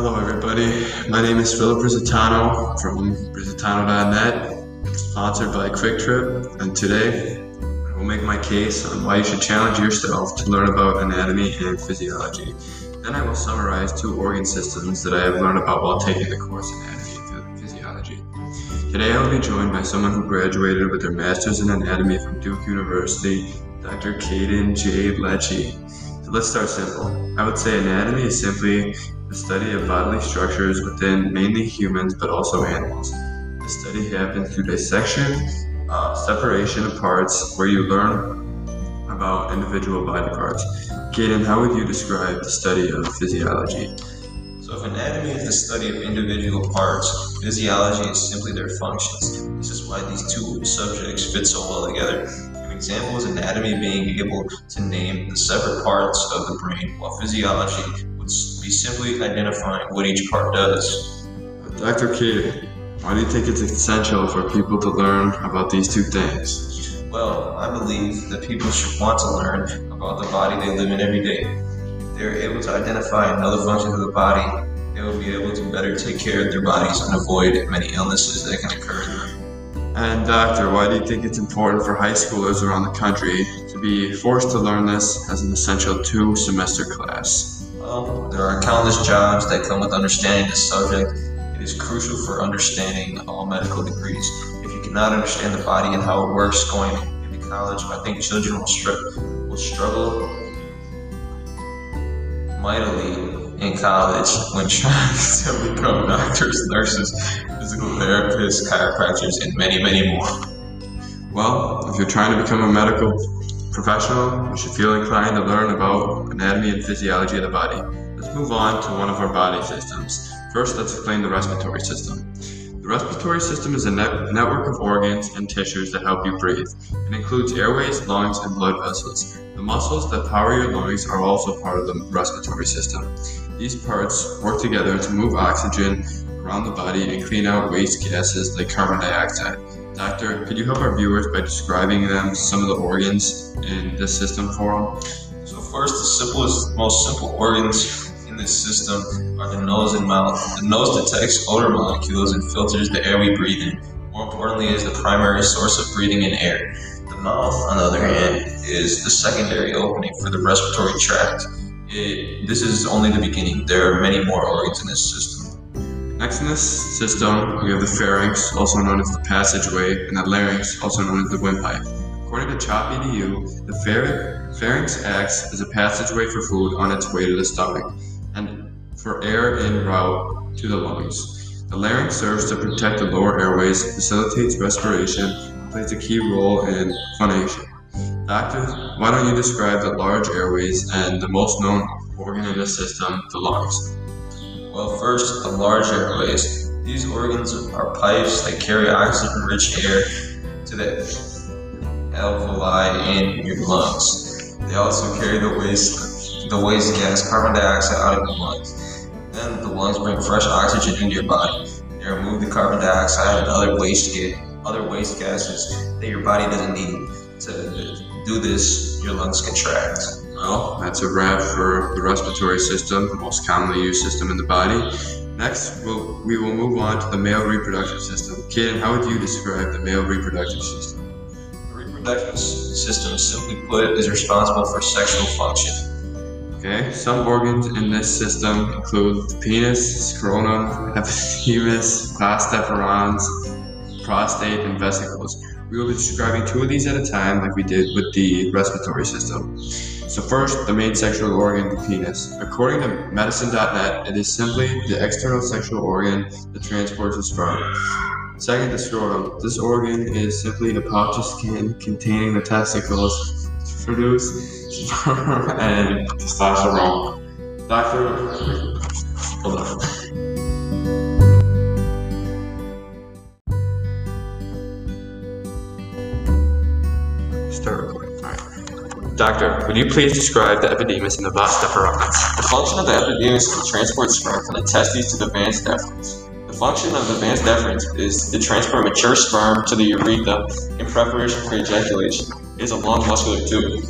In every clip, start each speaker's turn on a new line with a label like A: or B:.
A: Hello, everybody. My name is Philip Rizzitano from Rizzitano.net, sponsored by QuickTrip, and today I will make my case on why you should challenge yourself to learn about anatomy and physiology. Then I will summarize two organ systems that I have learned about while taking the course in Anatomy and Physiology. Today I will be joined by someone who graduated with their Master's in Anatomy from Duke University, Dr. Caden J. Lecce. So let's start simple. I would say anatomy is simply the study of bodily structures within mainly humans but also animals. The study happens through dissection, uh, separation of parts, where you learn about individual body parts. Caden, how would you describe the study of physiology?
B: So, if anatomy is the study of individual parts, physiology is simply their functions. This is why these two subjects fit so well together. An example is anatomy being able to name the separate parts of the brain, while physiology be simply identifying what each part does.
A: Dr. Caden, why do you think it's essential for people to learn about these two things?
B: Well, I believe that people should want to learn about the body they live in every day. If they're able to identify another functions of the body, they will be able to better take care of their bodies and avoid many illnesses that can occur in them.
A: And doctor, why do you think it's important for high schoolers around the country to be forced to learn this as an essential two semester class?
B: Well, there are countless jobs that come with understanding the subject. It is crucial for understanding all medical degrees If you cannot understand the body and how it works going into college, I think children will, str- will struggle mightily in college when trying to become doctors, nurses, physical therapists, chiropractors, and many, many more.
A: Well, if you're trying to become a medical professional, you should feel inclined to learn about anatomy and physiology of the body. Let's move on to one of our body systems. First, let's explain the respiratory system. The respiratory system is a net- network of organs and tissues that help you breathe. It includes airways, lungs, and blood vessels. The muscles that power your lungs are also part of the respiratory system. These parts work together to move oxygen around the body and clean out waste gases like carbon dioxide. Doctor, could you help our viewers by describing them some of the organs in this system for them?
B: So first, the simplest, most simple organs in this system are the nose and mouth. The nose detects odor molecules and filters the air we breathe in. More importantly, is the primary source of breathing in air. The mouth, on the other hand, is the secondary opening for the respiratory tract. It, this is only the beginning. There are many more organs in this system.
A: Next in this system, we have the pharynx, also known as the passageway, and the larynx, also known as the windpipe. According to CHOP EDU, the pharynx acts as a passageway for food on its way to the stomach and for air en route to the lungs. The larynx serves to protect the lower airways, facilitates respiration, and plays a key role in phonation. Doctor, why don't you describe the large airways and the most known organ in the system, the lungs?
B: Well, first, the large airways. These organs are pipes that carry oxygen-rich air to the alveoli in your lungs. They also carry the waste the waste gas, carbon dioxide, out of your lungs. Then the lungs bring fresh oxygen into your body. They remove the carbon dioxide and other waste other waste gases that your body doesn't need. To do this, your lungs contract.
A: Well, that's a wrap for the respiratory system, the most commonly used system in the body. Next, we'll, we will move on to the male reproductive system. Caden, how would you describe the male reproductive system?
B: The reproductive system, simply put, is responsible for sexual function.
A: Okay, some organs in this system include the penis, scrotum, epididymis, vas deferens, prostate, and vesicles. We will be describing two of these at a time, like we did with the respiratory system. So, first, the main sexual organ, the penis. According to medicine.net, it is simply the external sexual organ that transports the sperm. Second, the scrotum. This organ is simply a pouch of skin containing the testicles to produce sperm and testosterone. Doctor, hold on. Doctor, would you please describe the epididymis and the vas deferens?
B: The function of the epididymis is to transport sperm from the testes to the vas deferens. The function of the vas deferens is to transport mature sperm to the urethra in preparation for ejaculation. It is a long muscular tube.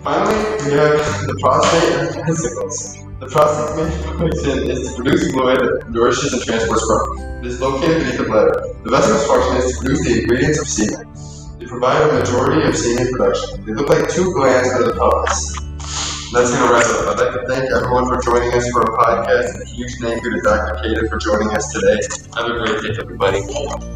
A: Finally, we have the prostate and the testicles. The prostate main function is to produce fluid that nourishes and transports sperm. It is located beneath the bladder. The vesicles' function is to produce the ingredients of semen. They provide a majority of semen production. They look like two glands under the pelvis. That's going to wrap it up. I'd like to thank everyone for joining us for our podcast, and a huge thank you to Dr. Cater for joining us today. Have a great day, everybody.